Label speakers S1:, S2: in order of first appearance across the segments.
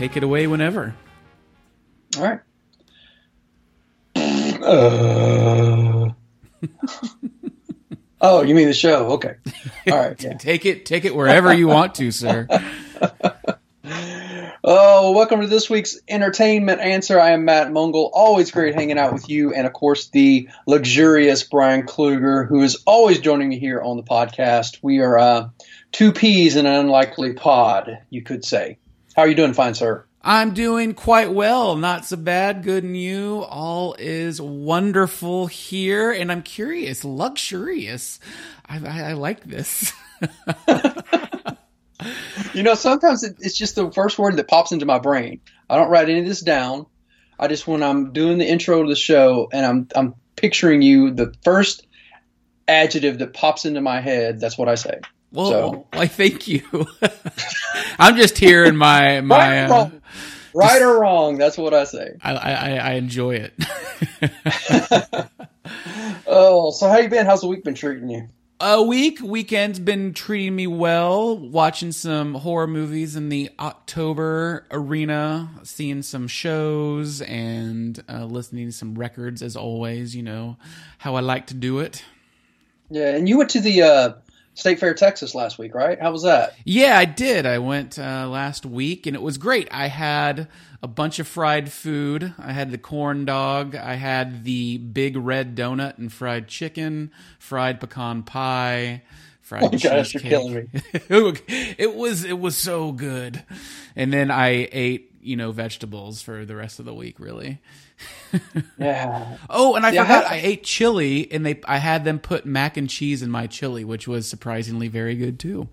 S1: take it away whenever.
S2: All right. Uh... oh, you mean the show? Okay. All right.
S1: Yeah. take it, take it wherever you want to, sir.
S2: Oh, welcome to this week's entertainment answer. I am Matt Mungle. Always great hanging out with you, and of course the luxurious Brian Kluger, who is always joining me here on the podcast. We are uh, two peas in an unlikely pod, you could say. How are you doing, fine sir?
S1: I'm doing quite well. Not so bad. Good and you. All is wonderful here. And I'm curious, luxurious. I, I, I like this.
S2: you know, sometimes it, it's just the first word that pops into my brain. I don't write any of this down. I just, when I'm doing the intro to the show and I'm, I'm picturing you, the first adjective that pops into my head, that's what I say.
S1: Well, so. I thank you. I'm just here in my my.
S2: Right, or, wrong. Uh, right or wrong, that's what I say.
S1: I I, I enjoy it.
S2: oh, so how you been? How's the week been treating you?
S1: A week weekend's been treating me well. Watching some horror movies in the October arena, seeing some shows, and uh, listening to some records as always. You know how I like to do it.
S2: Yeah, and you went to the uh, State Fair Texas last week, right? How was that?
S1: Yeah, I did. I went uh, last week and it was great. I had a bunch of fried food. I had the corn dog. I had the big red donut and fried chicken, fried pecan pie, fried oh gosh, you're killing me. it was it was so good. And then I ate, you know, vegetables for the rest of the week, really.
S2: yeah.
S1: Oh, and I yeah, forgot I, I ate chili, and they I had them put mac and cheese in my chili, which was surprisingly very good too.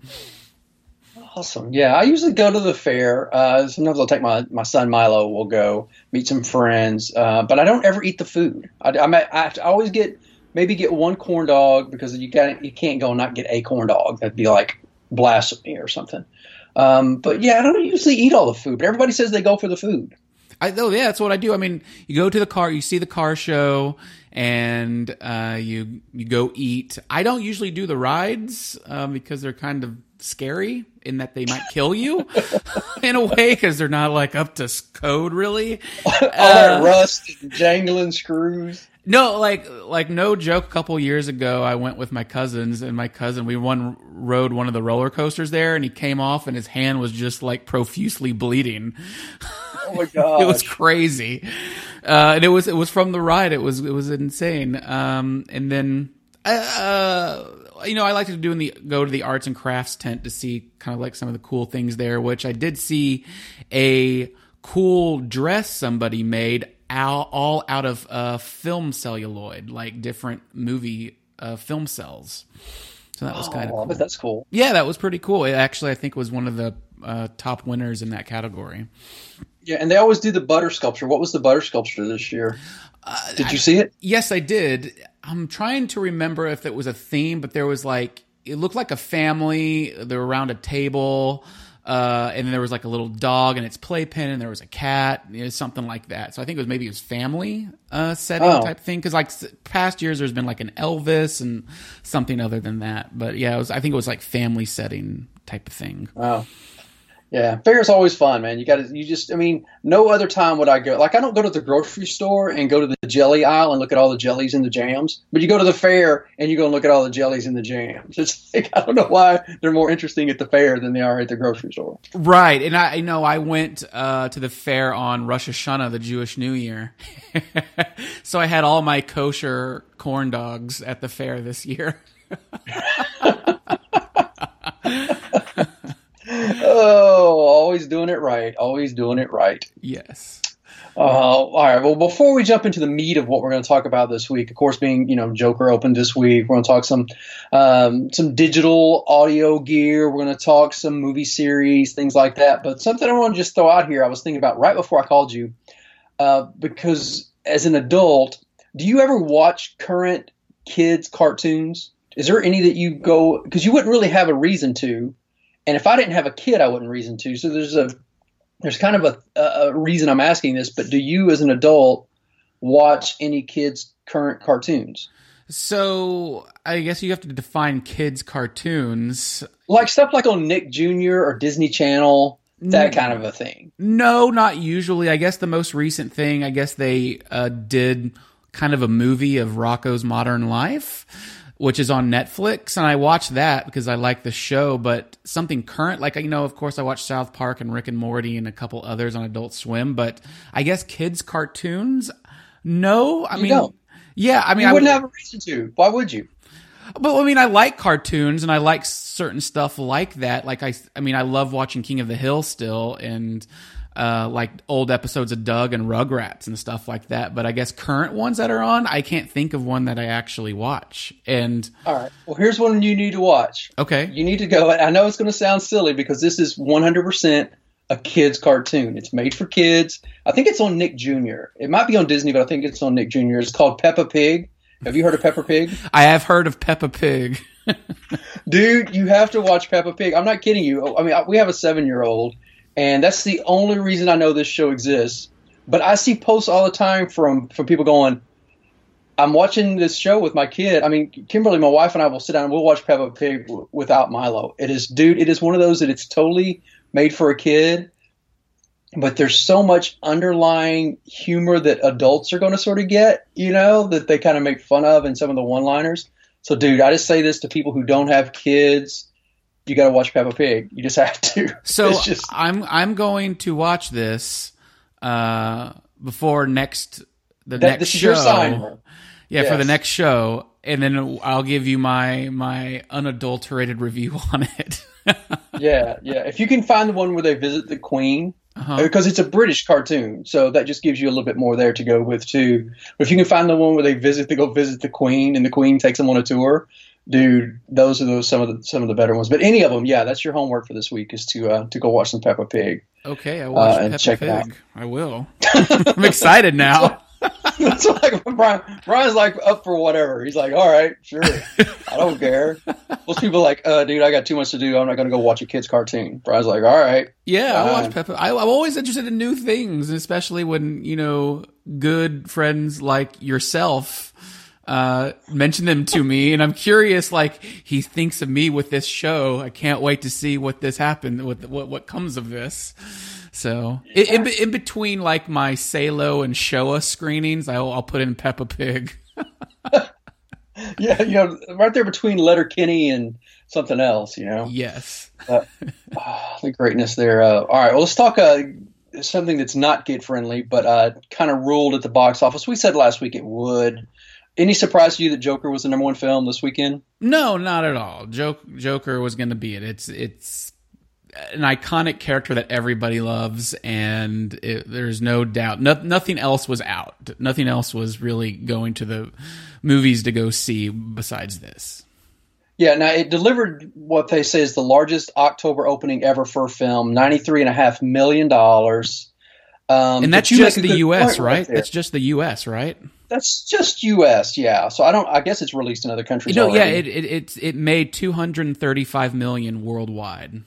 S2: Awesome. Yeah, I usually go to the fair. Uh, sometimes I'll take my, my son Milo. We'll go meet some friends, uh, but I don't ever eat the food. I, I, I, have to always get maybe get one corn dog because you got you can't go and not get a corn dog. That'd be like blasphemy or something. Um, but yeah, I don't usually eat all the food. But everybody says they go for the food.
S1: I oh yeah, that's what I do. I mean, you go to the car, you see the car show, and uh, you you go eat. I don't usually do the rides um, because they're kind of scary in that they might kill you in a way because they're not like up to code really.
S2: All that uh, rust and jangling screws.
S1: No, like like no joke. A couple years ago, I went with my cousins, and my cousin we one rode one of the roller coasters there, and he came off, and his hand was just like profusely bleeding.
S2: Oh my god!
S1: it was crazy, uh, and it was it was from the ride. It was it was insane. Um, and then uh, you know, I like to do in the go to the arts and crafts tent to see kind of like some of the cool things there. Which I did see a cool dress somebody made all, all out of uh, film celluloid, like different movie uh, film cells. So that was kind of
S2: cool. That's cool.
S1: Yeah, that was pretty cool. It actually, I think, was one of the uh, top winners in that category.
S2: Yeah, and they always do the butter sculpture. What was the butter sculpture this year? Uh, did you see it?
S1: Yes, I did. I'm trying to remember if it was a theme, but there was like it looked like a family. They're around a table. Uh, and then there was like a little dog and its playpen, and there was a cat, you know, something like that. So I think it was maybe it was family uh, setting oh. type thing. Because like past years, there's been like an Elvis and something other than that. But yeah, it was. I think it was like family setting type of thing.
S2: Wow. Yeah, fair's always fun, man. You got to, you just, I mean, no other time would I go. Like, I don't go to the grocery store and go to the jelly aisle and look at all the jellies and the jams, but you go to the fair and you go and look at all the jellies and the jams. It's like, I don't know why they're more interesting at the fair than they are at the grocery store.
S1: Right. And I, I know I went uh, to the fair on Rosh Hashanah, the Jewish New Year. so I had all my kosher corn dogs at the fair this year.
S2: oh, always doing it right. Always doing it right.
S1: Yes.
S2: Uh, all right. Well, before we jump into the meat of what we're going to talk about this week, of course, being you know Joker opened this week, we're going to talk some um, some digital audio gear. We're going to talk some movie series, things like that. But something I want to just throw out here, I was thinking about right before I called you, uh, because as an adult, do you ever watch current kids cartoons? Is there any that you go because you wouldn't really have a reason to? And if I didn't have a kid, I wouldn't reason to. So there's a there's kind of a, a reason I'm asking this. But do you, as an adult, watch any kids' current cartoons?
S1: So I guess you have to define kids' cartoons,
S2: like stuff like on Nick Jr. or Disney Channel. that kind of a thing.
S1: No, not usually. I guess the most recent thing, I guess they uh, did kind of a movie of Rocko's modern life, which is on Netflix, and I watch that because I like the show. But something current, like you know, of course, I watch South Park and Rick and Morty and a couple others on Adult Swim. But I guess kids cartoons, no. I
S2: You
S1: mean,
S2: don't.
S1: yeah, I mean,
S2: You
S1: I
S2: wouldn't have a reason to. Why would you?
S1: But I mean, I like cartoons and I like certain stuff like that. Like I, I mean, I love watching King of the Hill still and uh, like old episodes of Doug and Rugrats and stuff like that. But I guess current ones that are on, I can't think of one that I actually watch. And
S2: All right. Well, here's one you need to watch.
S1: okay,
S2: You need to go. I know it's going to sound silly because this is 100% a kids cartoon. It's made for kids. I think it's on Nick Jr. It might be on Disney, but I think it's on Nick Jr. It's called Peppa Pig. Have you heard of Peppa Pig?
S1: I have heard of Peppa Pig.
S2: Dude, you have to watch Peppa Pig. I'm not kidding you. I mean, we have a seven year old, and that's the only reason I know this show exists. But I see posts all the time from from people going, "I'm watching this show with my kid." I mean, Kimberly, my wife, and I will sit down and we'll watch Peppa Pig w- without Milo. It is, dude. It is one of those that it's totally made for a kid. But there's so much underlying humor that adults are going to sort of get, you know, that they kind of make fun of in some of the one-liners. So, dude, I just say this to people who don't have kids: you got to watch Peppa Pig. You just have to.
S1: So
S2: just
S1: I'm I'm going to watch this uh, before next the
S2: that,
S1: next
S2: this is
S1: show.
S2: your sign.
S1: Yeah, for the next show, and then I'll give you my my unadulterated review on it.
S2: Yeah, yeah. If you can find the one where they visit the Queen,
S1: Uh-huh.
S2: because it's a British cartoon, so that just gives you a little bit more there to go with too. But if you can find the one where they visit, they go visit the Queen, and the Queen takes them on a tour, dude. Those are those some of the some of the better ones. But any of them, yeah, that's your homework for this week is to uh, to go watch some Peppa Pig.
S1: Okay, I watched
S2: Uh, and
S1: Peppa
S2: check it out.
S1: Pig. I will. I'm excited now.
S2: that's like Brian. Brian's like up for whatever. He's like, all right, sure, I don't care. Most people are like, uh, dude, I got too much to do. I'm not gonna go watch a kids cartoon. Brian's like, all right.
S1: Yeah, I
S2: Uh,
S1: watch Peppa. I, I'm always interested in new things, especially when you know good friends like yourself uh, mention them to me, and I'm curious. Like he thinks of me with this show. I can't wait to see what this happened. What what what comes of this. So in, in, in between like my Salo and Shoah screenings, I'll, I'll put in Peppa Pig.
S2: Yeah, you know, right there between Letterkenny and something else, you know,
S1: Yes.
S2: Ah, the greatness there. Uh, all right, well, let's talk uh, something that's not kid friendly, but uh, kind of ruled at the box office. We said last week it would. Any surprise to you that Joker was the number one film this weekend?
S1: No, not at all. Joke, Joker was going to be it. It's it's an iconic character that everybody loves, and it, there's no doubt. No, nothing else was out. Nothing else was really going to the movies to go see besides this.
S2: Yeah, now it delivered what they say is the largest October opening ever for a film, ninety-three and a half million dollars. Um,
S1: And that's just the U.S., right?
S2: there.
S1: That's just the U.S., right?
S2: That's just U.S. Yeah, so I don't. I guess it's released in other countries.
S1: No, yeah, it it it, it made 235 million worldwide.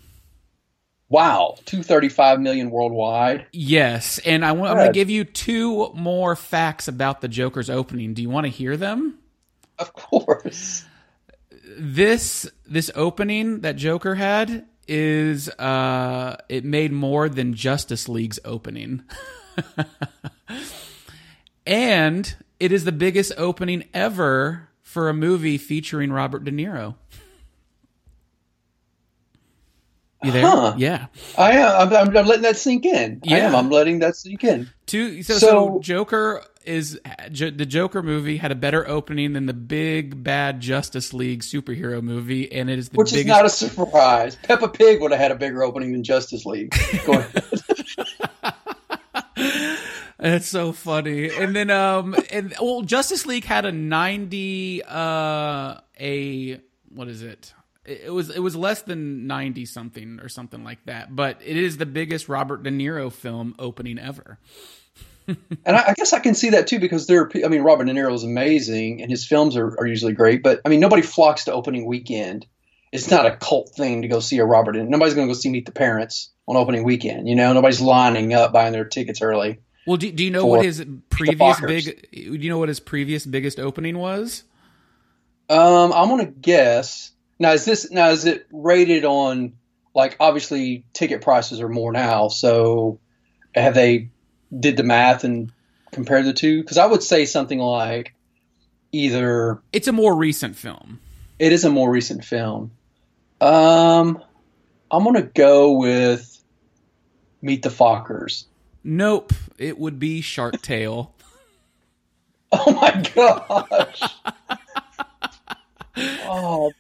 S2: wow, two thirty-five million worldwide.
S1: Yes, and I want, I'm going to give you two more facts about the Joker's opening. Do you want to hear them?
S2: Of course.
S1: this this opening that Joker had is uh it made more than Justice League's opening. and it is the biggest opening ever for a movie featuring Robert De Niro. You there?
S2: Huh.
S1: Yeah.
S2: I am. I'm, I'm, I'm letting that sink in. I
S1: Yeah.
S2: am. I'm letting that sink in.
S1: Two, so, so,
S2: So-
S1: Joker is the Joker movie had a better opening than the big bad Justice League superhero movie, and it is the
S2: Which
S1: biggest
S2: is not a surprise. Peppa Pig would have had a bigger opening than Justice League. Go ahead.
S1: It's so funny. And then um and well Justice League had a 90 uh a what is it? It was it was less than 90 something or something like that, but it is the biggest Robert De Niro film opening ever.
S2: and I, I guess I can see that too because there. Are, I mean, Robert De Niro is amazing, and his films are, are usually great. But I mean, nobody flocks to opening weekend. It's not a cult thing to go see a Robert. De- Nobody's going to go see Meet the Parents on opening weekend. You know, nobody's lining up buying their tickets early.
S1: Well, do, do you know what his previous big do you know what his previous biggest opening was?
S2: Um, I'm going to guess. Now, is this now is it rated on like obviously ticket prices are more now. So have they did the math and compared the two? Because I would say something like either
S1: It's a more recent film.
S2: it is a more recent film. Um, I'm gonna go with Meet the Fockers.
S1: Nope, it would be Shark Tale.
S2: Oh my gosh! oh,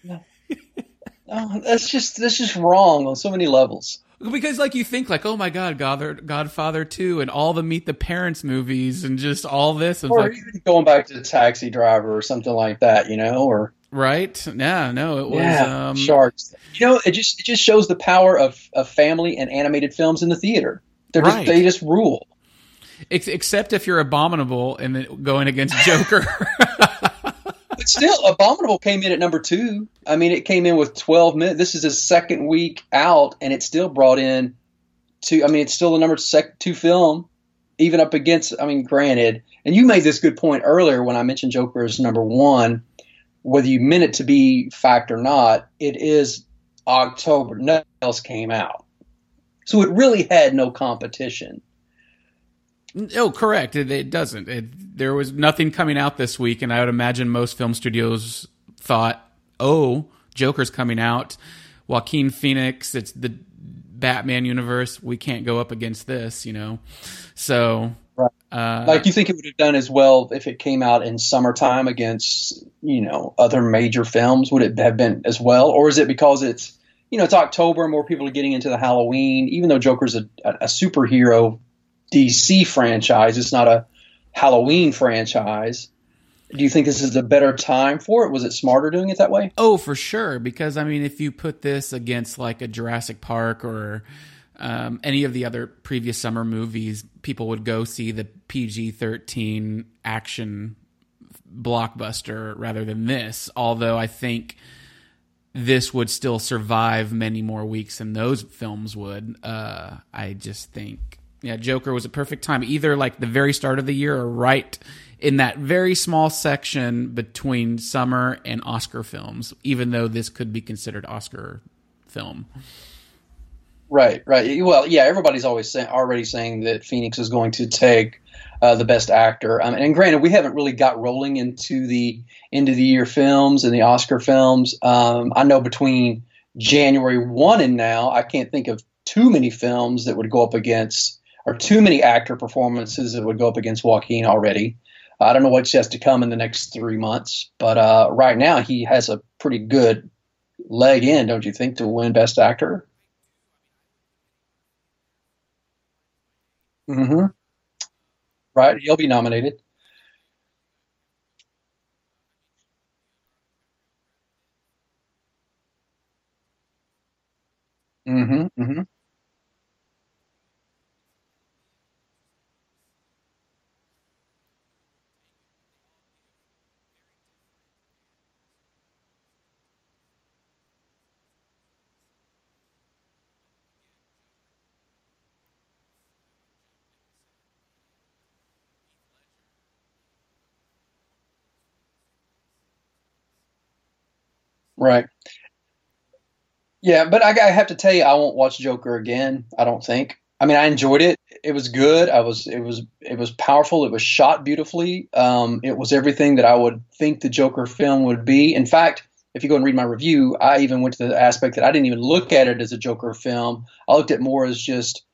S2: oh, that's just that's just wrong on so many levels.
S1: Because like you think like, oh my god, God, Godfather 2 and all the Meet the Parents movies and just all this and
S2: Or
S1: like
S2: even going back to the Taxi Driver or something like that, you know, or
S1: right? Yeah, no, it was
S2: yeah,
S1: um
S2: sharks. You know, it just it just shows the power of, of family and animated films in the theater. They're
S1: Right.
S2: just they just rule.
S1: except if you're abominable and then going against Joker.
S2: But still, Abominable came in at number two. I mean, it came in with 12 minutes. This is his second week out, and it still brought in two. I mean, it's still the number sec- two film, even up against. I mean, granted, and you made this good point earlier when I mentioned Joker as number one. Whether you meant it to be fact or not, it is October. Nothing else came out, so it really had no competition.
S1: Oh, correct. It, it doesn't. It, there was nothing coming out this week, and I would imagine most film studios thought, "Oh, Joker's coming out. Joaquin Phoenix. It's the Batman universe. We can't go up against this." You know, so
S2: Right.
S1: uh,
S2: Like you think it would have done as well if it came out in summertime against you know other major films? Would it have been as well, or is it because it's you know it's October, more people are getting into the Halloween? Even though Joker's a, a, superhero DC franchise, it's not a Halloween franchise. Do you think this is a better time for it? Was it smarter doing it that way?
S1: Oh, for sure. Because I mean, if you put this against like a Jurassic Park or um, any of the other previous summer movies, people would go see the PG thirteen action blockbuster rather than this. Although I think this would still survive many more weeks than those films would. Uh, I just think, yeah, Joker was a perfect time, either like the very start of the year or right in that very small section between summer and Oscar films, even though this could be considered Oscar film.
S2: Right, right. Well, yeah, everybody's always saying, already saying that Phoenix is going to take uh, the best actor. Um, and granted, we haven't really got rolling into the end of the year films and the Oscar films. Um, I know between January one and now, I can't think of too many films that would go up against, or too many actor performances that would go up against Joaquin already. I don't know what has to come in the next three months, but uh, right now he has a pretty good leg in, don't you think, to win Best Actor? hmm Right, he'll be nominated. hmm hmm Right. Yeah, but I, I have to tell you, I won't watch Joker again. I don't think. I mean, I enjoyed it. It was good. I was. It was. It was powerful. It was shot beautifully. Um, it was everything that I would think the Joker film would be. In fact, if you go and read my review, I even went to the aspect that I didn't even look at it as a Joker film. I looked at more as just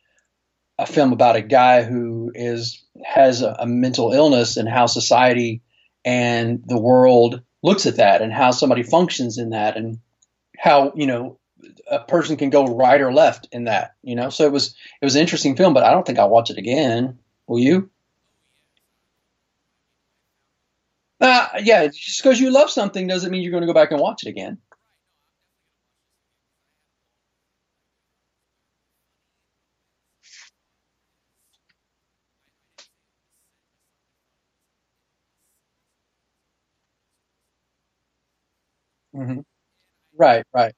S2: a film about a guy who is has a, a mental illness and how society and the world looks at that and how somebody functions in that and how you know a person can go right or left in that you know? So it was it was an interesting film but i don't think i'll watch it again. Will you? Uh, yeah just because you love something doesn't mean you're going to go back and watch it again hmm right right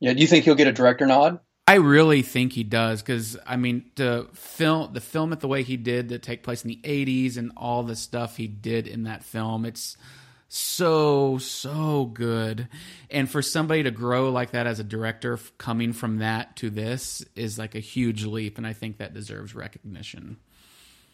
S2: Yeah, do you think he'll get a director nod?
S1: I really think he does because I mean the film the film it the way he did that take place in the '80s and all the stuff he did in that film. It's so so good, and for somebody to grow like that as a director, coming from that to this is like a huge leap, and I think that deserves recognition.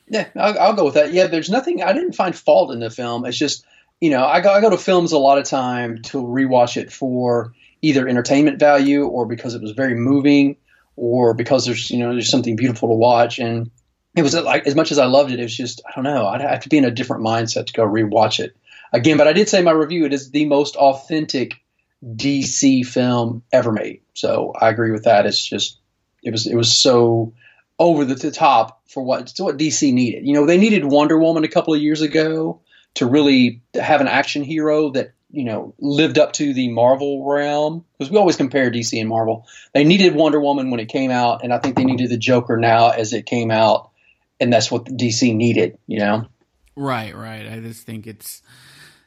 S2: Yeah, I'll, I'll go with that. Yeah, there's nothing I didn't find fault in the film. It's just you know I go I go to films a lot of time to rewatch it for either entertainment value or because it was very moving or because there's you know there's something beautiful to watch. And it was like as much as I loved it it was just I don't know I'd have to be in a different mindset to go rewatch it again. But I did say my review it is the most authentic DC film ever made. So I agree with that. It's just it was it was so over the top for what what DC needed. You know they needed Wonder Woman a couple of years ago to really have an action hero that you know lived up to the Marvel realm because we always compare DC and Marvel. They needed Wonder Woman when it came out, and I think they needed the Joker now as it came out, and that's what DC needed. You know,
S1: right, right. I just think it's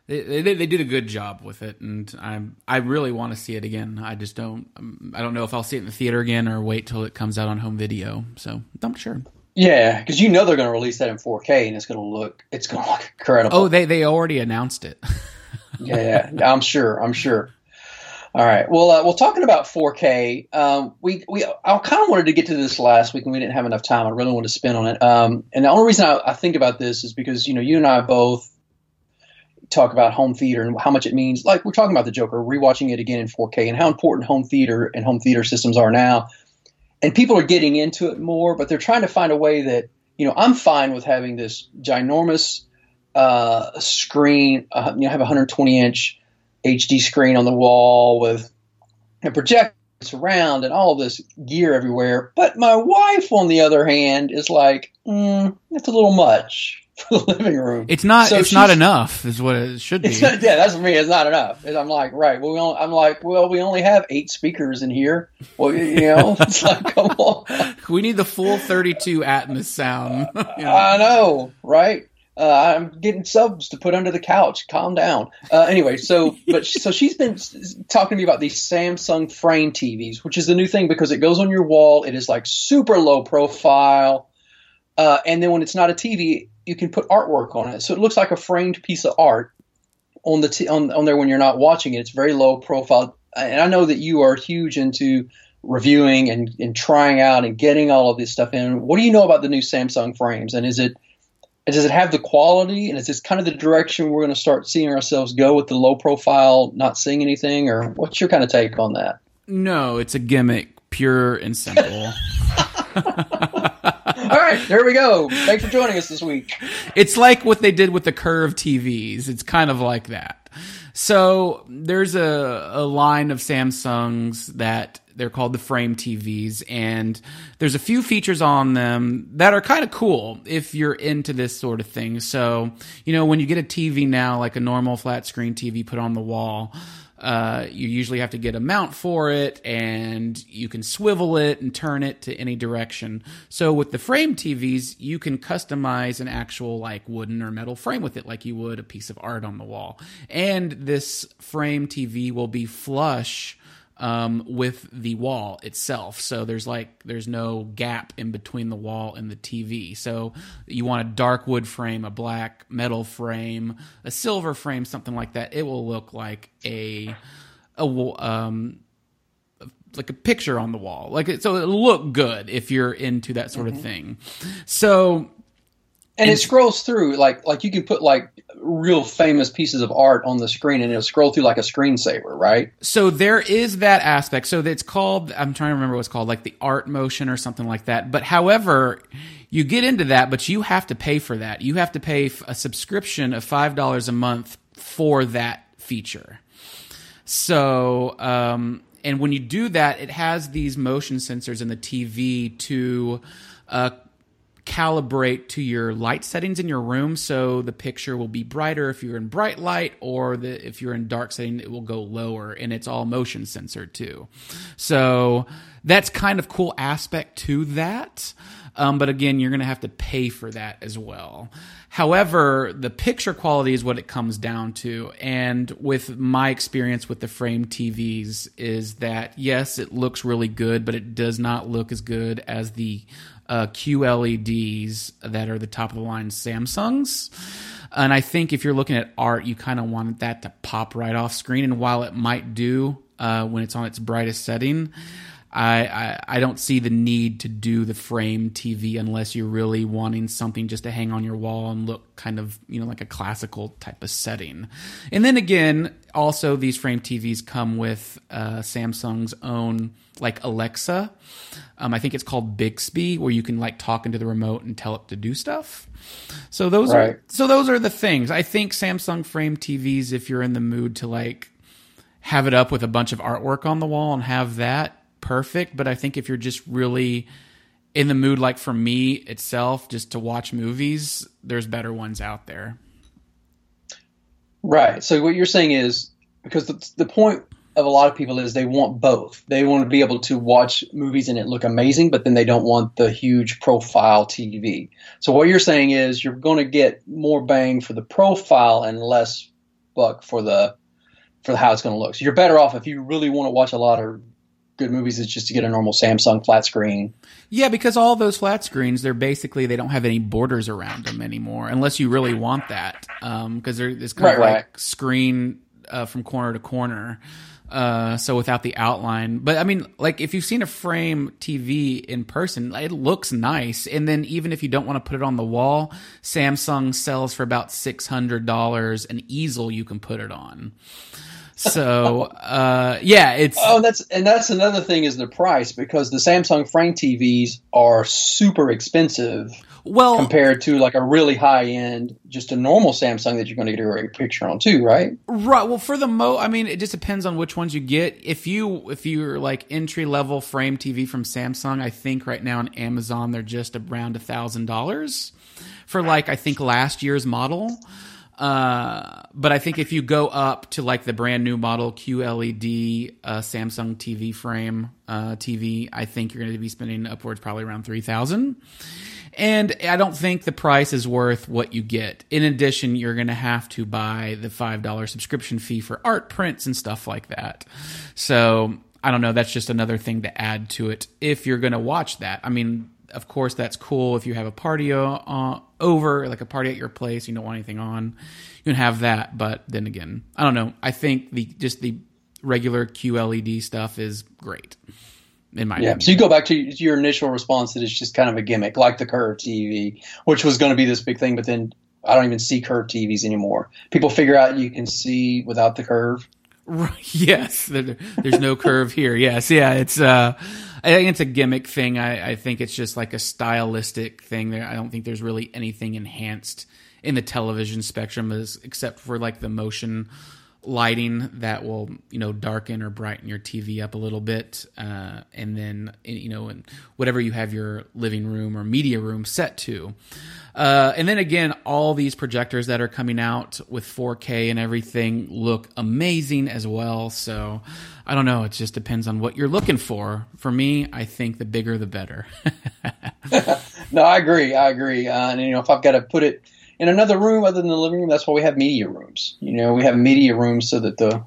S1: they, they, they did a good job with it, and I'm I really want to see it again. I just don't I don't know if I'll see it in the theater again or wait till it comes out on home video. So I'm sure.
S2: Yeah, because you know they're going to release that in 4K, and it's going to look it's going to look incredible.
S1: Oh, they they already announced it.
S2: yeah, yeah, I'm sure. I'm sure. All right. Well, uh, well, talking about 4K, um, we we I kind of wanted to get to this last week, and we didn't have enough time. I really wanted to spend on it. Um, and the only reason I, I, think about this is because you know you and I both talk about home theater and how much it means. Like we're talking about the Joker, rewatching it again in 4K, and how important home theater and home theater systems are now. And people are getting into it more, but they're trying to find a way that you know I'm fine with having this ginormous uh, screen. Uh, you know, have a 120 inch HD screen on the wall with a projector around and all this gear everywhere. But my wife, on the other hand, is like, mm, it's a little much for the living room.
S1: It's not. So it's not enough. Is what it should be.
S2: Not, yeah, that's for me. It's not enough. I'm like, right. Well, we only, I'm like, well, we only have eight speakers in here. Well, you know, it's like, come on.
S1: We need the full 32 Atmos sound.
S2: you know? I know, right? Uh, I'm getting subs to put under the couch. Calm down. Uh, anyway, so but so she's been talking to me about these Samsung frame TVs, which is the new thing because it goes on your wall. It is like super low profile, uh, and then when it's not a TV, you can put artwork on it, so it looks like a framed piece of art on the t- on on there when you're not watching it. It's very low profile, and I know that you are huge into reviewing and, and trying out and getting all of this stuff in. What do you know about the new Samsung frames, and is it does it have the quality? And is this kind of the direction we're going to start seeing ourselves go with the low profile not seeing anything? Or what's your kind of take on that?
S1: No it's a gimmick pure and simple.
S2: All right there we go. Thanks for joining us this week.
S1: It's like what they did with the curved tvs it's kind of like that. So there's a, a line of samsungs that they're called the frame TVs, and there's a few features on them that are kind of cool if you're into this sort of thing. So, you know, when you get a TV now, like a normal flat screen TV put on the wall, uh, you usually have to get a mount for it, and you can swivel it and turn it to any direction. So with the frame TVs, you can customize an actual like wooden or metal frame with it, like you would a piece of art on the wall. And this frame TV will be flush um, with the wall itself. So there's like there's no gap in between the wall and the TV. So you want a dark wood frame, a black metal frame, a silver frame, something like that. It will look like a a um like a picture on the wall. Like it, so it'll look good if you're into that sort mm-hmm. of thing. So
S2: and, and it scrolls through like like you can put like real famous pieces of art on the screen and it'll scroll through like a screensaver right?
S1: So there is that aspect. So it's called i'm trying to remember what it's called like the art motion or something like that. But however you get into that but you have to pay for that. You have to pay a subscription of five dollars a month for that feature. So um, and when you do that it has these motion sensors in the tv to uh, calibrate to your light settings in your room so the picture will be brighter if you're in bright light or the, if you're in dark setting it will go lower and it's all motion censored too. So that's kind of cool aspect to that. Um, but again you're going to have to pay for that as well. However the picture quality is what it comes down to. And with my experience with the frame tvs is that yes it looks really good but it does not look as good as the uh, QLEDs that are the top of the line Samsungs. And I think if you're looking at art, you kind of want that to pop right off screen. And while it might do uh, when it's on its brightest setting, I, I, I don't see the need to do the frame TV unless you're really wanting something just to hang on your wall and look kind of you know like a classical type of setting. And then again, also these frame TVs come with uh, Samsung's own like Alexa. Um, I think it's called Bixby, where you can like talk into the remote and tell it to do stuff. So those right. are so those are the things. I think Samsung frame TVs, if you're in the mood to like have it up with a bunch of artwork on the wall and have that perfect, but I think if you're just really in the mood, like for me itself, just to watch movies, there's better ones out there.
S2: Right. So what you're saying is because the, the point of a lot of people is they want both. They want to be able to watch movies and it look amazing, but then they don't want the huge profile TV. So what you're saying is you're going to get more bang for the profile and less buck for the for how it's going to look. So you're better off if you really want to watch a lot of good movies is just to get a normal Samsung flat screen.
S1: Yeah, because all those flat screens, they're basically they don't have any borders around them anymore, unless you really want that, because um, they're it's kind right, of like right. screen uh, from corner to corner. Uh, so without the outline, but I mean, like if you've seen a frame TV in person, it looks nice. And then even if you don't want to put it on the wall, Samsung sells for about six hundred dollars an easel you can put it on. So uh, yeah, it's
S2: oh that's and that's another thing is the price because the Samsung frame TVs are super expensive.
S1: Well,
S2: compared to like a really high end, just a normal Samsung that you're going to get a great picture on too, right?
S1: Right. Well, for the mo, I mean, it just depends on which ones you get. If you if you're like entry level frame TV from Samsung, I think right now on Amazon they're just around a thousand dollars for like I think last year's model. Uh, but I think if you go up to like the brand new model QLED uh, Samsung TV frame uh, TV, I think you're going to be spending upwards probably around three thousand. And I don't think the price is worth what you get. In addition, you're going to have to buy the $5 subscription fee for art prints and stuff like that. So I don't know. That's just another thing to add to it if you're going to watch that. I mean, of course, that's cool if you have a party uh, over, like a party at your place, you don't want anything on, you can have that. But then again, I don't know. I think the just the regular QLED stuff is great. In my yeah, opinion.
S2: so you go back to your initial response that it's just kind of a gimmick, like the curved TV, which was going to be this big thing, but then I don't even see curved TVs anymore. People figure out you can see without the curve.
S1: Right. Yes, there's no curve here. Yes, yeah. It's uh, I think it's a gimmick thing. I, I think it's just like a stylistic thing. There, I don't think there's really anything enhanced in the television spectrum except for like the motion lighting that will you know darken or brighten your TV up a little bit, uh, and then you know and whatever you have your living room or media room set to. Uh, and then again, all these projectors that are coming out with 4K and everything look amazing as well. So I don't know. It just depends on what you're looking for. For me, I think the bigger the better.
S2: no, I agree. I agree. Uh, and you know, if I've got to put it in another room other than the living room, that's why we have media rooms. You know, we have media rooms so that the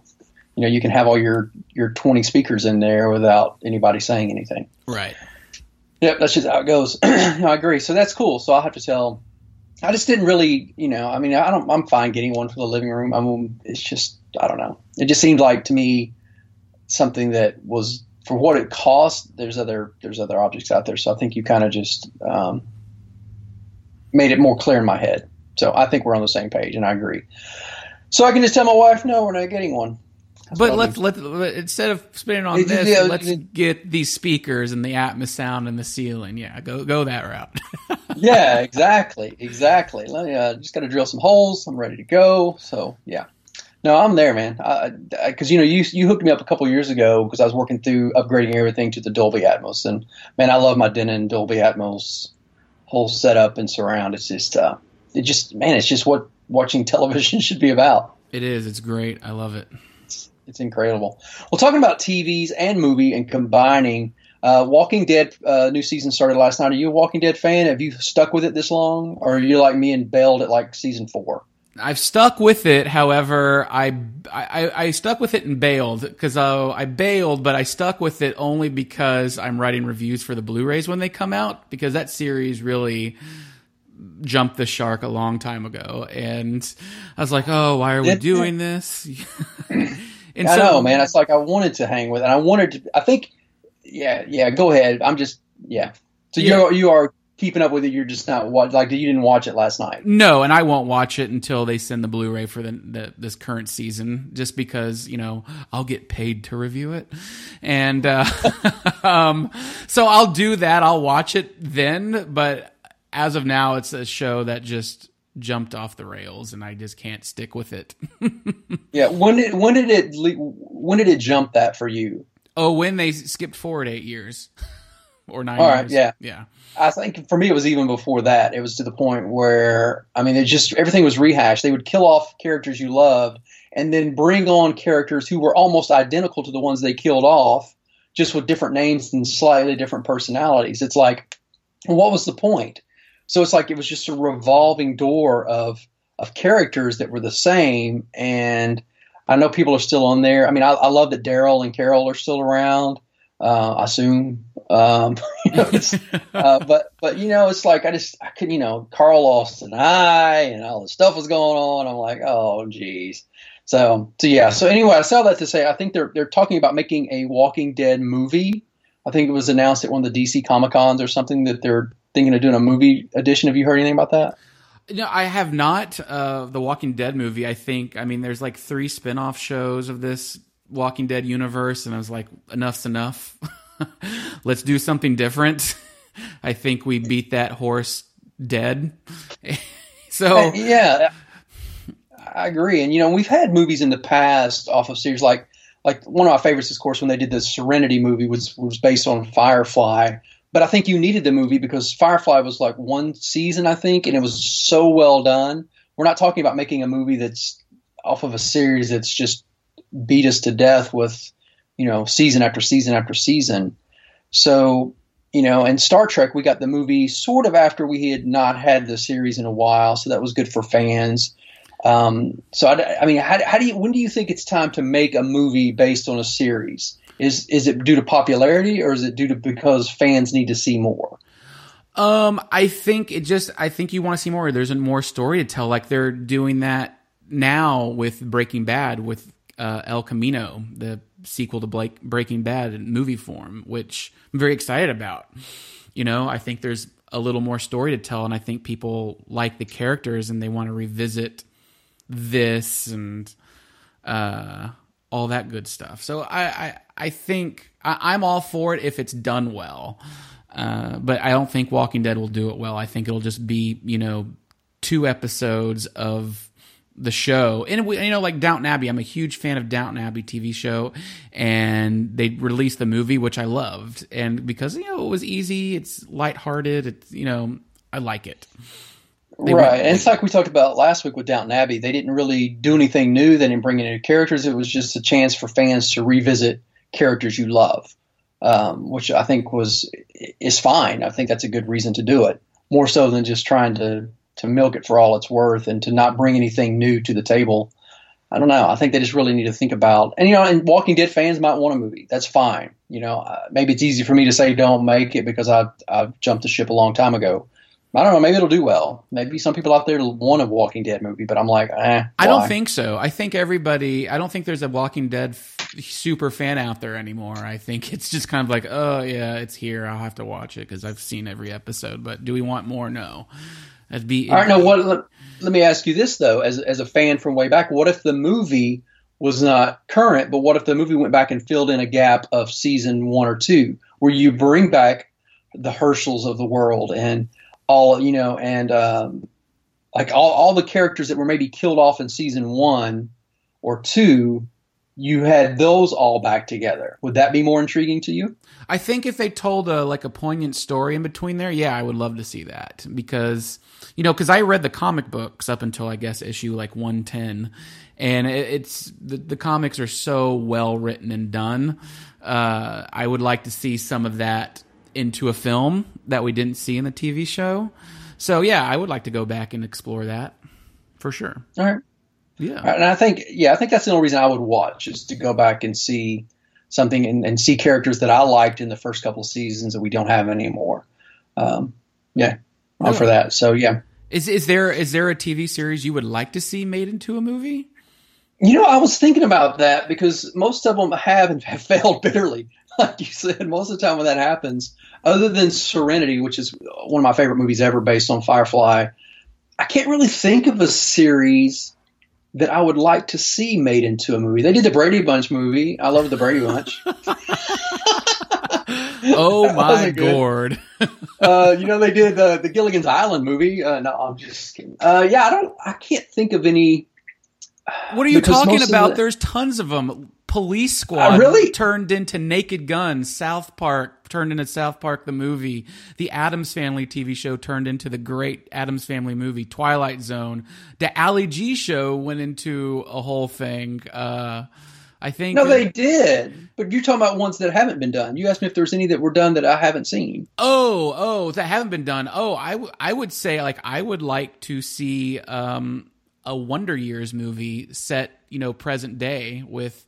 S2: you know you can have all your your 20 speakers in there without anybody saying anything.
S1: Right.
S2: Yep, that's just how it goes. no, I agree. So that's cool. So I'll have to tell. I just didn't really, you know, I mean, I don't. I'm fine getting one for the living room. I mean, it's just, I don't know. It just seemed like to me something that was for what it cost. There's other there's other objects out there. So I think you kind of just um, made it more clear in my head. So I think we're on the same page, and I agree. So I can just tell my wife, no, we're not getting one.
S1: That's but let's let instead of spinning on this, yeah, let's get these speakers and the Atmos sound and the ceiling. Yeah, go go that route.
S2: yeah, exactly, exactly. Let me, uh, just got to drill some holes. I'm ready to go. So yeah, no, I'm there, man. Because you know, you you hooked me up a couple years ago because I was working through upgrading everything to the Dolby Atmos, and man, I love my Denon Dolby Atmos whole setup and surround. It's just, uh, it just, man, it's just what watching television should be about.
S1: It is. It's great. I love it.
S2: It's, it's incredible. Well, talking about TVs and movie and combining, uh, Walking Dead uh, new season started last night. Are you a Walking Dead fan? Have you stuck with it this long, or are you like me and bailed at like season four?
S1: I've stuck with it. However, I I, I stuck with it and bailed because uh, I bailed, but I stuck with it only because I'm writing reviews for the Blu-rays when they come out because that series really jumped the shark a long time ago, and I was like, oh, why are we doing this?
S2: and I so, know, man. It's like I wanted to hang with, it. and I wanted to. I think, yeah, yeah. Go ahead. I'm just, yeah. So yeah. you you are keeping up with it. You're just not watch, like you didn't watch it last night.
S1: No, and I won't watch it until they send the Blu-ray for the, the this current season, just because you know I'll get paid to review it, and uh, um, so I'll do that. I'll watch it then, but as of now, it's a show that just jumped off the rails, and I just can't stick with it.
S2: yeah, when did when did it when did it jump that for you?
S1: Oh, when they skipped forward eight years or nine.
S2: All right, years. yeah,
S1: yeah.
S2: I think for me it was even before that. It was to the point where I mean, it just everything was rehashed. They would kill off characters you loved, and then bring on characters who were almost identical to the ones they killed off, just with different names and slightly different personalities. It's like, what was the point? So it's like it was just a revolving door of of characters that were the same. And I know people are still on there. I mean, I, I love that Daryl and Carol are still around. Uh, I assume um, you know, uh, but but you know, it's like I just I could you know Carl lost an eye and all the stuff was going on. I'm like, oh geez. So so yeah. So anyway, I saw that to say I think they're they're talking about making a Walking Dead movie. I think it was announced at one of the DC Comic Cons or something that they're thinking of doing a movie edition. Have you heard anything about that?
S1: No, I have not. Uh, the Walking Dead movie. I think. I mean, there's like three spin-off shows of this Walking Dead universe, and I was like, enough's enough. let's do something different. I think we beat that horse dead. so
S2: yeah, I agree. And you know, we've had movies in the past off of series like like one of my favorites, of course, when they did the Serenity movie was was based on Firefly. But I think you needed the movie because Firefly was like one season, I think, and it was so well done. We're not talking about making a movie that's off of a series that's just beat us to death with you know, season after season after season. So, you know, and Star Trek, we got the movie sort of after we had not had the series in a while, so that was good for fans. Um, so, I, I mean, how, how, do you? When do you think it's time to make a movie based on a series? Is is it due to popularity, or is it due to because fans need to see more?
S1: Um, I think it just. I think you want to see more. There's more story to tell. Like they're doing that now with Breaking Bad with uh, El Camino, the sequel to Blake, Breaking Bad in movie form, which I'm very excited about. You know, I think there's a little more story to tell, and I think people like the characters and they want to revisit this and uh, all that good stuff. So I, I, I think I, am all for it if it's done well. Uh, but I don't think Walking Dead will do it well. I think it'll just be, you know, two episodes of the show. And we, you know, like Downton Abbey, I'm a huge fan of Downton Abbey TV show, and they released the movie, which I loved, and because you know it was easy, it's lighthearted, it's you know I like it.
S2: They right, went, and it's like we talked about last week with Downton Abbey. They didn't really do anything new. They didn't bring in new characters. It was just a chance for fans to revisit characters you love, um, which I think was is fine. I think that's a good reason to do it, more so than just trying to to milk it for all it's worth and to not bring anything new to the table. I don't know. I think they just really need to think about, and you know, and Walking Dead fans might want a movie. That's fine. You know, uh, maybe it's easy for me to say don't make it because I I've jumped the ship a long time ago. I don't know. Maybe it'll do well. Maybe some people out there want a Walking Dead movie, but I'm like, eh.
S1: I don't think so. I think everybody. I don't think there's a Walking Dead f- super fan out there anymore. I think it's just kind of like, oh yeah, it's here. I'll have to watch it because I've seen every episode. But do we want more? No.
S2: That'd be. All right. Now, what? Let, let me ask you this though, as as a fan from way back, what if the movie was not current, but what if the movie went back and filled in a gap of season one or two, where you bring back the Hershels of the world and all you know, and um, like all all the characters that were maybe killed off in season one or two, you had those all back together. Would that be more intriguing to you?
S1: I think if they told a like a poignant story in between there, yeah, I would love to see that because you know because I read the comic books up until I guess issue like one ten, and it, it's the the comics are so well written and done. Uh, I would like to see some of that into a film that we didn't see in the TV show. So yeah, I would like to go back and explore that for sure.
S2: All right.
S1: Yeah.
S2: And I think, yeah, I think that's the only reason I would watch is to go back and see something and, and see characters that I liked in the first couple of seasons that we don't have anymore. Um, yeah, I'm for that. So yeah.
S1: Is is there is there a TV series you would like to see made into a movie?
S2: You know, I was thinking about that because most of them have and have failed bitterly. Like you said, most of the time when that happens, other than Serenity, which is one of my favorite movies ever based on Firefly, I can't really think of a series that I would like to see made into a movie. They did the Brady Bunch movie. I love the Brady Bunch.
S1: oh my god!
S2: uh, you know they did the the Gilligan's Island movie. Uh, no, I'm just kidding. Uh, yeah, I don't. I can't think of any.
S1: What are you talking about? The, There's tons of them. Police Squad
S2: uh, really?
S1: turned into Naked Gun. South Park turned into South Park the movie. The Addams Family TV show turned into the great Addams Family movie. Twilight Zone. The Ali G show went into a whole thing. Uh, I think
S2: no, they did. But you're talking about ones that haven't been done. You asked me if there's any that were done that I haven't seen.
S1: Oh, oh, that haven't been done. Oh, I, w- I would say like I would like to see um, a Wonder Years movie set, you know, present day with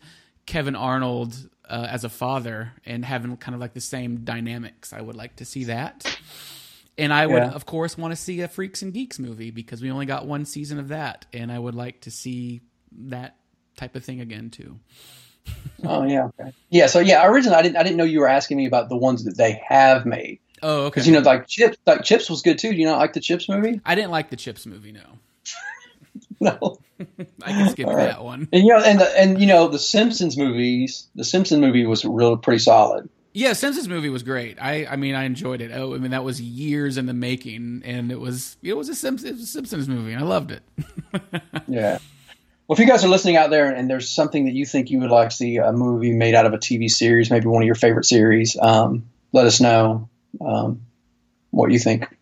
S1: Kevin Arnold uh, as a father and having kind of like the same dynamics. I would like to see that. And I would, yeah. of course, want to see a Freaks and Geeks movie because we only got one season of that, and I would like to see that type of thing again too.
S2: oh yeah, okay. yeah. So yeah, originally I didn't I didn't know you were asking me about the ones that they have made.
S1: Oh, okay.
S2: Because you know, like Chips, like Chips was good too. Do you not like the Chips movie?
S1: I didn't like the Chips movie. No.
S2: no.
S1: I can skip that one.
S2: And you know, and the, and you know, the Simpsons movies. The Simpsons movie was real pretty solid.
S1: Yeah, Simpsons movie was great. I, I mean, I enjoyed it. Oh, I mean, that was years in the making, and it was it was a Simpsons, was a Simpsons movie. I loved it.
S2: yeah. Well, if you guys are listening out there and there's something that you think you would like to see a movie made out of a TV series, maybe one of your favorite series, um, let us know um, what you think.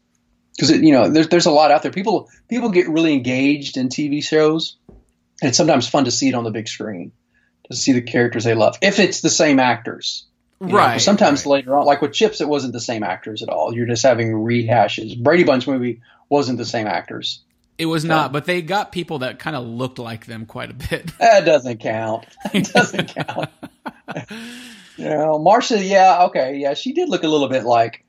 S2: Because you know, there's there's a lot out there. People people get really engaged in TV shows, and it's sometimes fun to see it on the big screen to see the characters they love if it's the same actors.
S1: Right. Know,
S2: sometimes
S1: right.
S2: later on, like with Chips, it wasn't the same actors at all. You're just having rehashes. Brady Bunch movie wasn't the same actors.
S1: It was not, but they got people that kind of looked like them quite a bit.
S2: That doesn't count. It doesn't count. you know, Marcia, yeah, okay, yeah, she did look a little bit like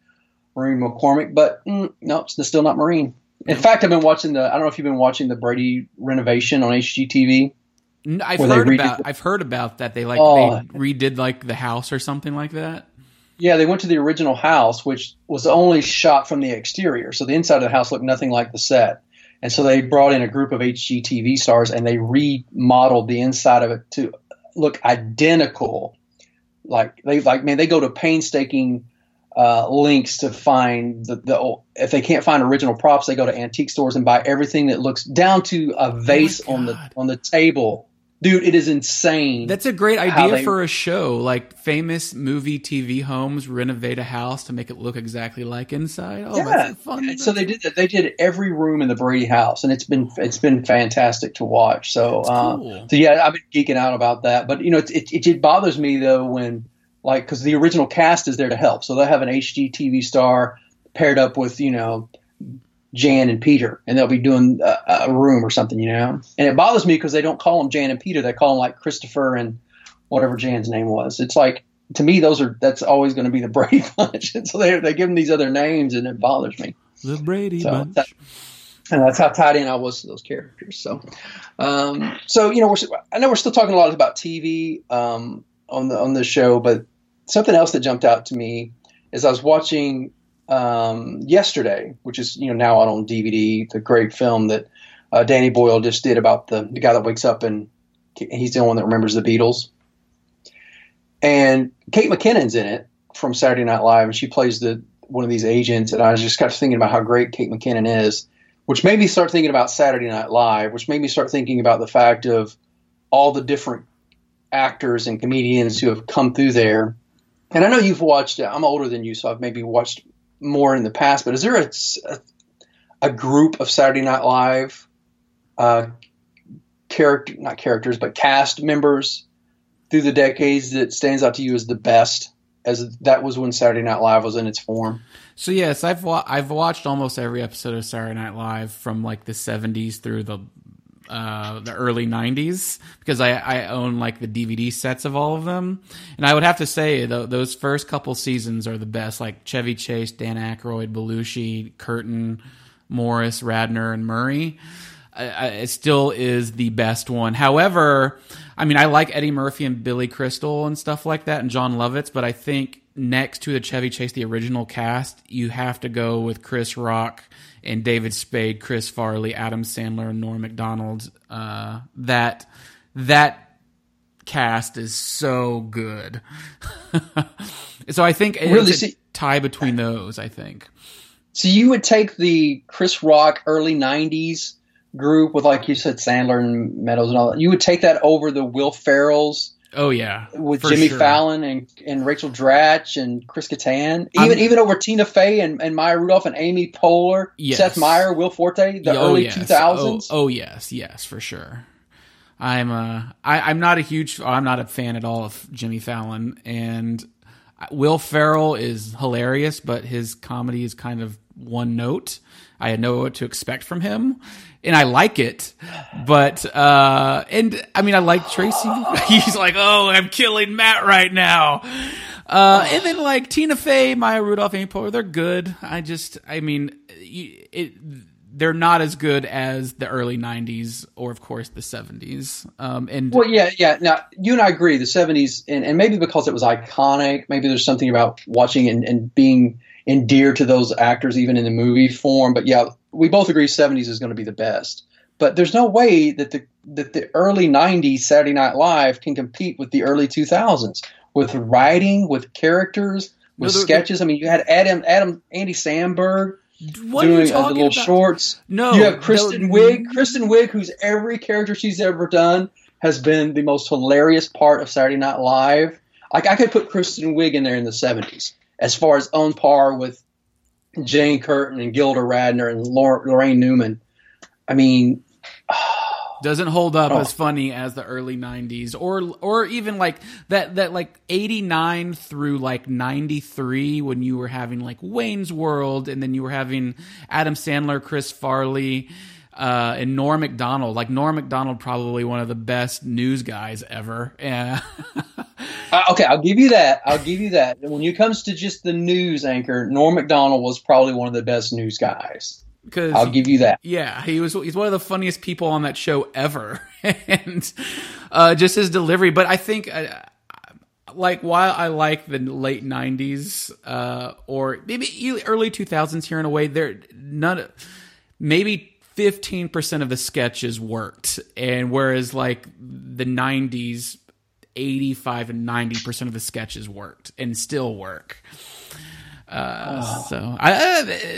S2: Maureen McCormick, but mm, no, it's still not Maureen. In fact, I've been watching the. I don't know if you've been watching the Brady renovation on HGTV.
S1: I've heard about. I've heard about that. They like oh, they redid like the house or something like that.
S2: Yeah, they went to the original house, which was only shot from the exterior, so the inside of the house looked nothing like the set. And so they brought in a group of HGTV stars and they remodeled the inside of it to look identical. Like they like man, they go to painstaking uh, links to find the, the if they can't find original props, they go to antique stores and buy everything that looks down to a oh vase oh on the on the table Dude, it is insane.
S1: That's a great idea they, for a show. Like famous movie TV homes renovate a house to make it look exactly like inside. Oh, yeah. fun.
S2: So they did that. They did every room in the Brady house, and it's been it's been fantastic to watch. So, uh, cool. so yeah, I've been geeking out about that. But you know, it it, it bothers me though when like because the original cast is there to help, so they'll have an HGTV star paired up with you know Jan and Peter, and they'll be doing a, a room or something, you know. And it bothers me because they don't call them Jan and Peter; they call them like Christopher and whatever Jan's name was. It's like to me, those are that's always going to be the Brady Bunch, and so they they give them these other names, and it bothers me.
S1: The Brady so Bunch.
S2: That, and that's how tied in I was to those characters. So, um, so you know, we're, I know we're still talking a lot about TV um, on the on the show, but something else that jumped out to me is I was watching um, yesterday, which is you know now out on DVD, the great film that uh, Danny Boyle just did about the, the guy that wakes up and he's the only one that remembers the Beatles. And Kate McKinnon's in it from Saturday Night Live, and she plays the one of these agents. And I was just got thinking about how great Kate McKinnon is, which made me start thinking about Saturday Night Live, which made me start thinking about the fact of all the different actors and comedians who have come through there. And I know you've watched. It. I'm older than you, so I've maybe watched more in the past. But is there a, a, group of Saturday Night Live uh, character, not characters, but cast members through the decades that stands out to you as the best? As that was when Saturday Night Live was in its form.
S1: So yes, I've wa- I've watched almost every episode of Saturday Night Live from like the '70s through the uh, the early 90s because I, I own like the DVD sets of all of them. And I would have to say th- those first couple seasons are the best, like Chevy Chase, Dan Aykroyd, Belushi, Curtin, Morris, Radner, and Murray. It still is the best one. However, I mean, I like Eddie Murphy and Billy Crystal and stuff like that and Jon Lovitz, but I think next to the Chevy Chase, the original cast, you have to go with Chris Rock and David Spade, Chris Farley, Adam Sandler, and Norm Macdonald. Uh, that that cast is so good. so I think
S2: really
S1: it's a tie between those. I think.
S2: So you would take the Chris Rock early '90s group with, like you said, Sandler and Meadows and all that. You would take that over the Will Ferrell's
S1: Oh yeah,
S2: with Jimmy sure. Fallon and and Rachel Dratch and Chris Kattan, even I'm, even over Tina Fey and, and Maya Rudolph and Amy Poehler, yes. Seth Meyer, Will Forte, the oh, early two
S1: yes.
S2: thousands.
S1: Oh, oh, yes, yes, for sure. I'm uh, I, I'm not a huge, I'm not a fan at all of Jimmy Fallon, and Will Ferrell is hilarious, but his comedy is kind of one note. I know what to expect from him, and I like it. But uh, and I mean, I like Tracy. He's like, oh, I'm killing Matt right now. Uh, and then like Tina Fey, Maya Rudolph, Amy Poehler, they're good. I just, I mean, it. They're not as good as the early '90s or, of course, the '70s. Um, and
S2: well, yeah, yeah. Now you and I agree. The '70s, and, and maybe because it was iconic, maybe there's something about watching and, and being endeared to those actors, even in the movie form. But yeah, we both agree 70s is going to be the best. But there's no way that the that the early 90s Saturday Night Live can compete with the early 2000s with writing, with characters, with no, sketches. I mean, you had Adam Adam Andy Samberg what doing uh, the little about? shorts.
S1: No,
S2: you have Kristen no, Wiig. Kristen Wiig, who's every character she's ever done, has been the most hilarious part of Saturday Night Live. Like I could put Kristen Wiig in there in the 70s as far as on par with Jane Curtin and Gilda Radner and Laraine Newman. I mean,
S1: doesn't hold up oh. as funny as the early 90s or or even like that that like 89 through like 93 when you were having like Wayne's World and then you were having Adam Sandler, Chris Farley, uh, and Norm Macdonald. Like Norm Macdonald, probably one of the best news guys ever. Yeah.
S2: uh, okay, I'll give you that. I'll give you that. When it comes to just the news anchor, Norm Macdonald was probably one of the best news guys. Because I'll give you that.
S1: Yeah, he was. He's one of the funniest people on that show ever, and uh, just his delivery. But I think. Uh, like while I like the late '90s uh, or maybe early 2000s here in a way, there none maybe 15% of the sketches worked. And whereas like the 90s, 85 and 90% of the sketches worked and still work. Uh, oh. So I,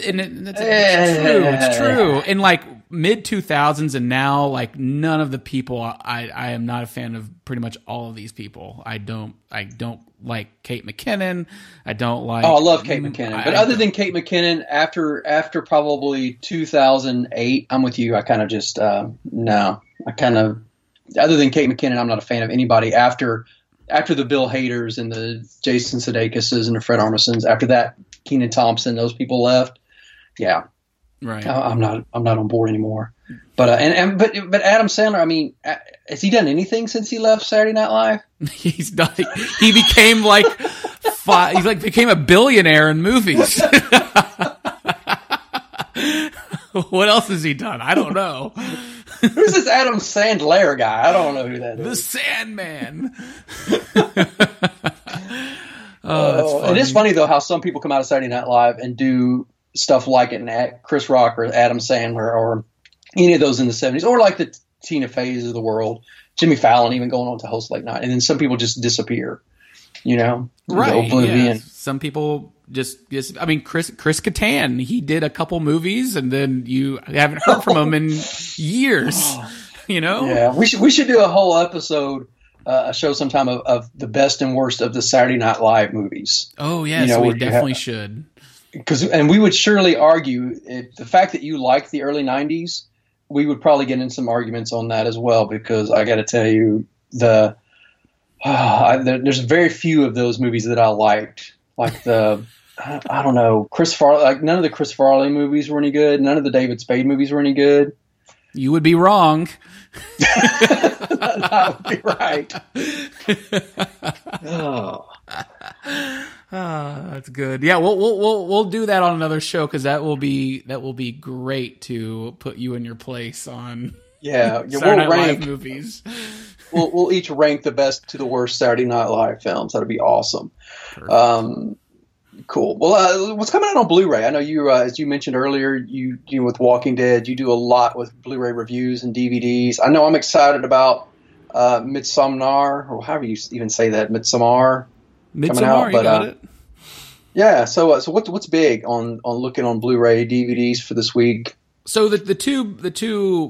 S1: and it, it's, it's true. It's true. In like mid two thousands and now, like none of the people, I I am not a fan of pretty much all of these people. I don't I don't like Kate McKinnon. I don't like.
S2: Oh, I love Kate McKinnon. But I, other than Kate McKinnon, after after probably two thousand eight, I'm with you. I kind of just uh, no. I kind of other than Kate McKinnon, I'm not a fan of anybody after after the Bill Haders and the Jason Sudeikis and the Fred Armisens, after that, Kenan Thompson, those people left. Yeah,
S1: right.
S2: I, am not. I'm not on board anymore. But uh, and, and but but Adam Sandler. I mean, has he done anything since he left Saturday Night Live?
S1: He's not. He became like five, he like became a billionaire in movies. what else has he done? I don't know.
S2: Who's this Adam Sandler guy? I don't know who that
S1: is. The Sandman.
S2: oh, uh, it is funny though how some people come out of Saturday Night Live and do stuff like it, and Chris Rock or Adam Sandler or any of those in the '70s, or like the Tina Feys of the world, Jimmy Fallon even going on to host late night, and then some people just disappear. You know,
S1: right? Yeah. Some people just, just I mean, Chris Chris Kattan, he did a couple movies, and then you haven't heard from him in years. You know?
S2: Yeah, we should we should do a whole episode uh, a show sometime of, of the best and worst of the Saturday Night Live movies.
S1: Oh yes,
S2: know,
S1: we definitely
S2: have-
S1: should.
S2: because and we would surely argue if the fact that you like the early 90s we would probably get in some arguments on that as well because i got to tell you the I, there, there's very few of those movies that i liked like the I, I don't know chris farley like none of the chris farley movies were any good none of the david spade movies were any good
S1: You would be wrong.
S2: that would be right oh.
S1: Ah, that's good. Yeah, we'll we'll we'll we'll do that on another show because that will be that will be great to put you in your place on
S2: yeah, yeah
S1: Saturday
S2: we'll
S1: Night Live movies.
S2: we'll, we'll each rank the best to the worst Saturday Night Live films. That'd be awesome. Um, cool. Well, uh, what's coming out on Blu-ray? I know you, uh, as you mentioned earlier, you you know, with Walking Dead, you do a lot with Blu-ray reviews and DVDs. I know I'm excited about uh, Midsommar, or however you even say that, Midsommar.
S1: Midsommar,
S2: out,
S1: you
S2: but,
S1: got
S2: uh,
S1: it.
S2: Yeah. So, uh, so what's what's big on on looking on Blu-ray DVDs for this week?
S1: So the the two the two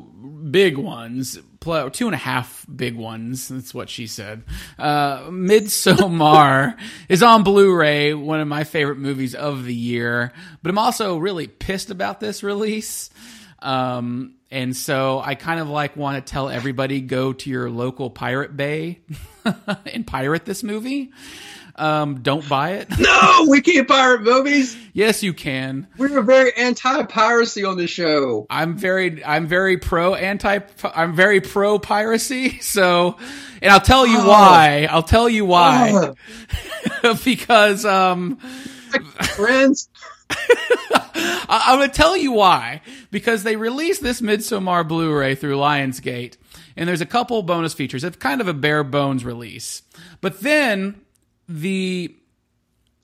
S1: big ones, pl- two and a half big ones. That's what she said. Uh, Midsommar is on Blu-ray, one of my favorite movies of the year. But I'm also really pissed about this release. Um, and so I kind of like want to tell everybody go to your local pirate bay and pirate this movie. Um, don't buy it.
S2: No, we can't pirate movies.
S1: yes, you can.
S2: We were very anti-piracy on this show.
S1: I'm very I'm very pro anti I'm very pro piracy. So, and I'll tell you
S2: Oh.
S1: why. I'll tell you why.
S2: Oh,
S1: because um
S2: friends.
S1: I, I'm going to tell you why. Because they released this Midsommar Blu-ray through Lionsgate, and there's a couple bonus features. It's kind of a bare bones release. But then the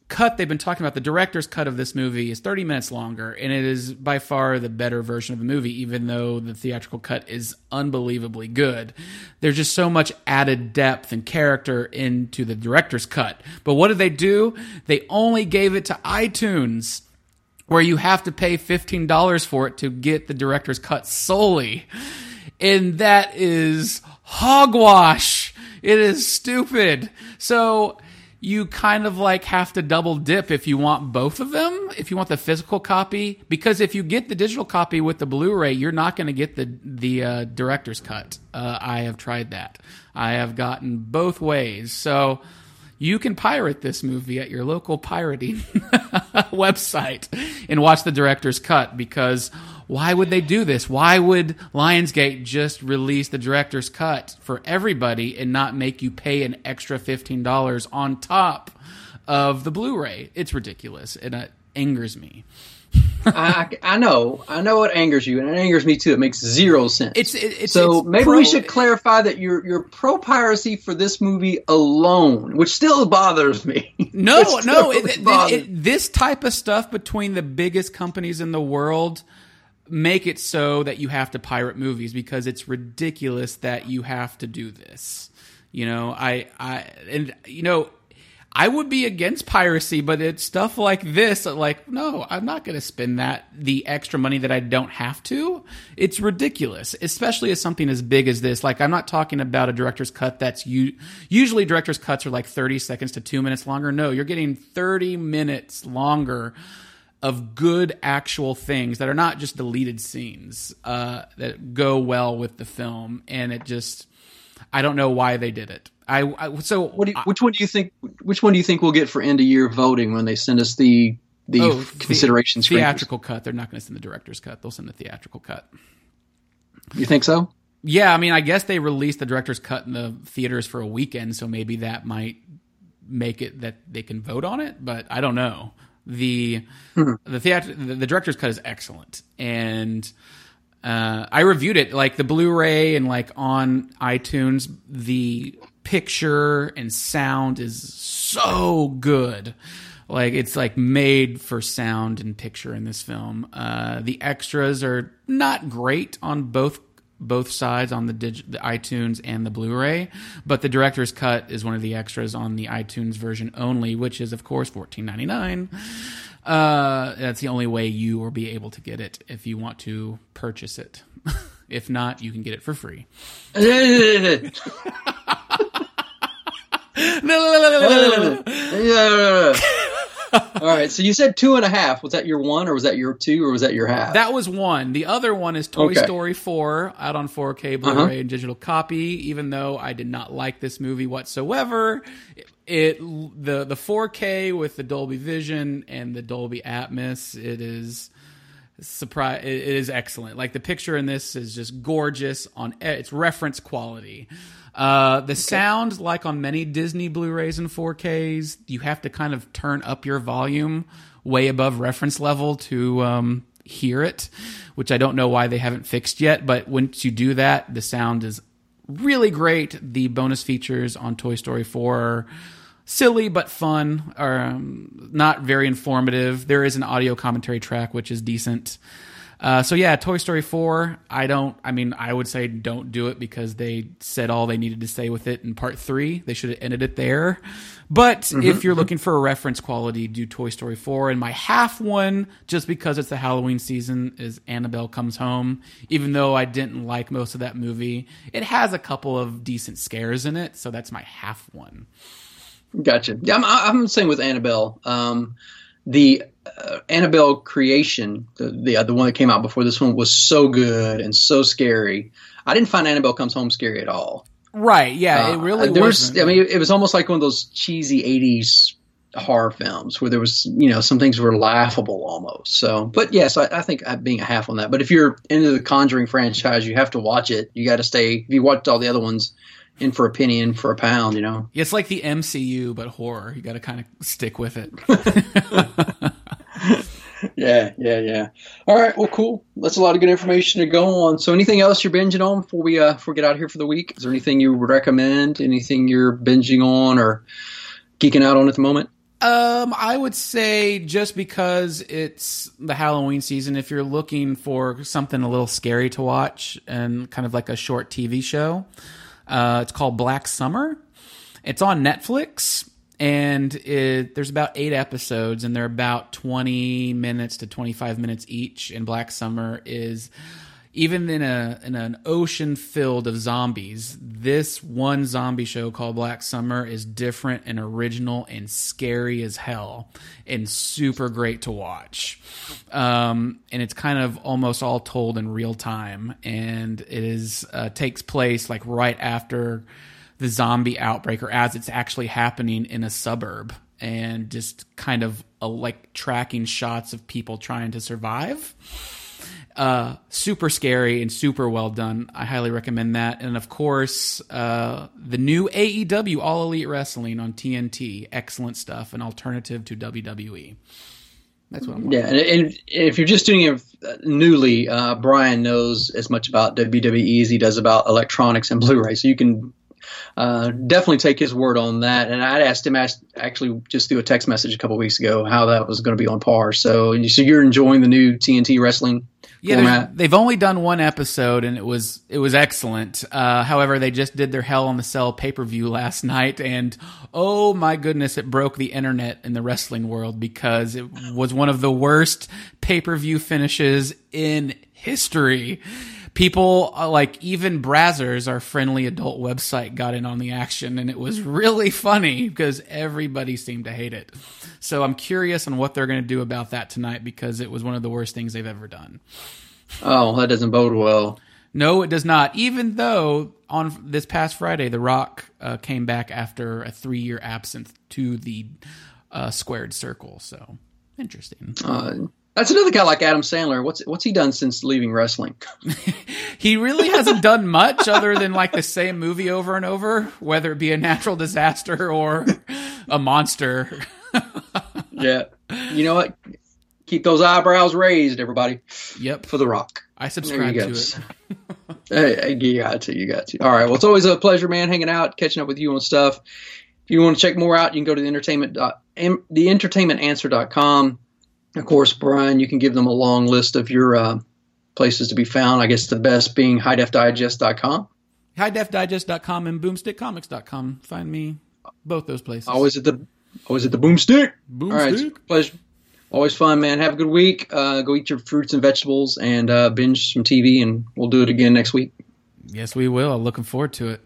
S1: cut they've been talking about, the director's cut of this movie, is 30 minutes longer, and it is by far the better version of the movie, even though the theatrical cut is unbelievably good. There's just so much added depth and character into the director's cut. But what did they do? They only gave it to iTunes where you have to pay $15 for it to get the director's cut solely. And that is hogwash. It is stupid. So you kind of like have to double dip if you want both of them, if you want the physical copy, because if you get the digital copy with the Blu-ray, you're not going to get the the uh, director's cut. Uh, I have tried that. I have gotten both ways. So you can pirate this movie at your local pirating website and watch the director's cut because why would they do this? Why would Lionsgate just release the director's cut for everybody and not make you pay an extra $15 on top of the Blu-ray? It's ridiculous and it angers me.
S2: I, I know, I know it angers you, and it angers me too. It makes zero sense.
S1: It's it, it's
S2: so
S1: it's
S2: maybe
S1: pro-
S2: we should clarify that you're you're pro piracy for this movie alone, which still bothers me.
S1: No, no.
S2: Bothers
S1: it- this type of stuff between the biggest companies in the world make it so that you have to pirate movies because it's ridiculous that you have to do this. You know, I, I, and you know, I would be against piracy, but it's stuff like this. Like, no, I'm not going to spend that the extra money that I don't have to. It's ridiculous, especially as something as big as this. Like, I'm not talking about a director's cut that's u- usually director's cuts are like 30 seconds to two minutes longer. No, you're getting 30 minutes longer of good actual things that are not just deleted scenes uh, that go well with the film, and it just. I don't know why they did it. I, I so
S2: What do you, which one do you think? Which one do you think we'll get for end of year voting when they send us the the
S1: Oh,
S2: consideration
S1: the- theatrical cut. They're not going to send the director's cut. They'll send the theatrical cut.
S2: You think so?
S1: Yeah, I mean, I guess they released the director's cut in the theaters for a weekend, so maybe that might make it that they can vote on it. But I don't know. The the theater the, the director's cut is excellent, and uh, I reviewed it like the Blu-ray and like on iTunes. The picture and sound is so good. Like it's like made for sound and picture in this film. Uh, the extras are not great on both both sides on the, dig- the iTunes and the Blu-ray, but the director's cut is one of the extras on the iTunes version only, which is of course fourteen ninety nine. Uh, that's the only way you will be able to get it if you want to purchase it. if not, you can get it for free.
S2: All right, so you said two and a half. Was that your one, or was that your two, or was that your half?
S1: That was one. The other one is Toy
S2: Okay.
S1: Story 4 out on 4K Blu-ray
S2: Uh-huh.
S1: and digital copy. Even though I did not like this movie whatsoever, it, it the the 4K with the Dolby Vision and the Dolby Atmos, it is surprise. It, is excellent. Like the picture in this is just gorgeous on it's reference quality. Uh, the sound, like on many Disney Blu-rays and 4Ks, you have to kind of turn up your volume way above reference level to um, hear it, which I don't know why they haven't fixed yet. But once you do that, the sound is really great. The bonus features on Toy Story 4 are silly but fun, are um, not very informative. There is an audio commentary track, which is decent. Uh, so yeah, Toy Story 4, I don't, I mean, I would say don't do it because they said all they needed to say with it in part three. They should have ended it there. But if you're looking for a reference quality, do Toy Story 4. And my half one, just because it's the Halloween season, is Annabelle Comes Home. Even though I didn't like most of that movie, it has a couple of decent scares in it. So that's my half one.
S2: Gotcha. Yeah, I'm, I'm same with Annabelle. Um, the uh, Annabelle creation, the the, uh, the one that came out before this one, was so good and so scary. I didn't find Annabelle Comes Home scary at all.
S1: Right. Yeah. it
S2: Uh,
S1: really
S2: there
S1: was.
S2: was. I mean, it was almost like one of those cheesy '80s horror films where there was, you know, some things were laughable almost. So, but yes, I, I think I'm being a half on that. But if you're into the Conjuring franchise, you have to watch it. You got to stay. If you watched all the other ones, in for a penny, in for a pound. You know.
S1: it's like the MCU, but horror. You got to kind of stick with it.
S2: Yeah, yeah, yeah. All right, well, cool. That's a lot of good information to go on. So, anything else you're binging on before we uh before we get out of here for the week? Is there anything you would recommend? Anything you're binging on or geeking out on at the moment?
S1: Um, I would say just because it's the Halloween season, if you're looking for something a little scary to watch and kind of like a short TV show, uh, it's called Black Summer. It's on Netflix and it, there's about eight episodes and they're about 20 minutes to 25 minutes each. And Black Summer is even in a in an ocean filled of zombies, this one zombie show called Black Summer is different and original and scary as hell and super great to watch. Um, and it's kind of almost all told in real time, and it is uh, takes place like right after the zombie outbreak or as it's actually happening in a suburb and just kind of uh, like tracking shots of people trying to survive uh, super scary and super well done. I highly recommend that. And of course, uh, the new AEW All Elite Wrestling on TNT. Excellent stuff. An alternative to WWE. That's what I'm
S2: Yeah, and, and if you're just doing it newly, uh, Brian knows as much about WWE as he does about electronics and Blu-ray, so you can uh, definitely take his word on that. And I'd asked him asked, actually just through a text message a couple weeks ago how that was going to be on par. So, so you're enjoying the new TNT wrestling
S1: Yeah, they've only done one episode, and it was it was excellent. Uh, however, they just did their Hell in a Cell pay per view last night, and oh my goodness, it broke the internet in the wrestling world because it was one of the worst pay per view finishes in history. People uh, like even Brazzers, our friendly adult website, got in on the action, and it was really funny because everybody seemed to hate it. So I'm curious on what they're going to do about that tonight because it was one of the worst things they've ever done.
S2: Oh, that doesn't bode well.
S1: No, it does not. Even though on this past Friday, The Rock uh, came back after a three year absence to the uh, squared circle. So interesting.
S2: Uh, that's another guy like Adam Sandler. What's what's he done since leaving wrestling?
S1: He really hasn't done much other than like the same movie over and over, whether it be a natural disaster or a monster.
S2: yeah, you know what? Keep those eyebrows raised, everybody,
S1: Yep,
S2: for The Rock.
S1: I subscribe to it.
S2: Hey, you got to, you got to. All right. Well, it's always a pleasure, man, hanging out, catching up with you on stuff. If you want to check more out, you can go to the entertainment dot, em- theentertainmentanswer.com. Of course, Brian, you can give them a long list of your uh, places to be found. I guess the best being highdefdigest.com.
S1: HighDefDigest.com and BoomstickComics.com. Find me both those places.
S2: Always at the always at the boomstick. All right,
S1: Boomstick.
S2: pleasure. Always fun, man. Have a good week. Uh, go eat your fruits and vegetables and uh, binge some TV, and we'll do it again next week.
S1: Yes, we will. Looking forward to it.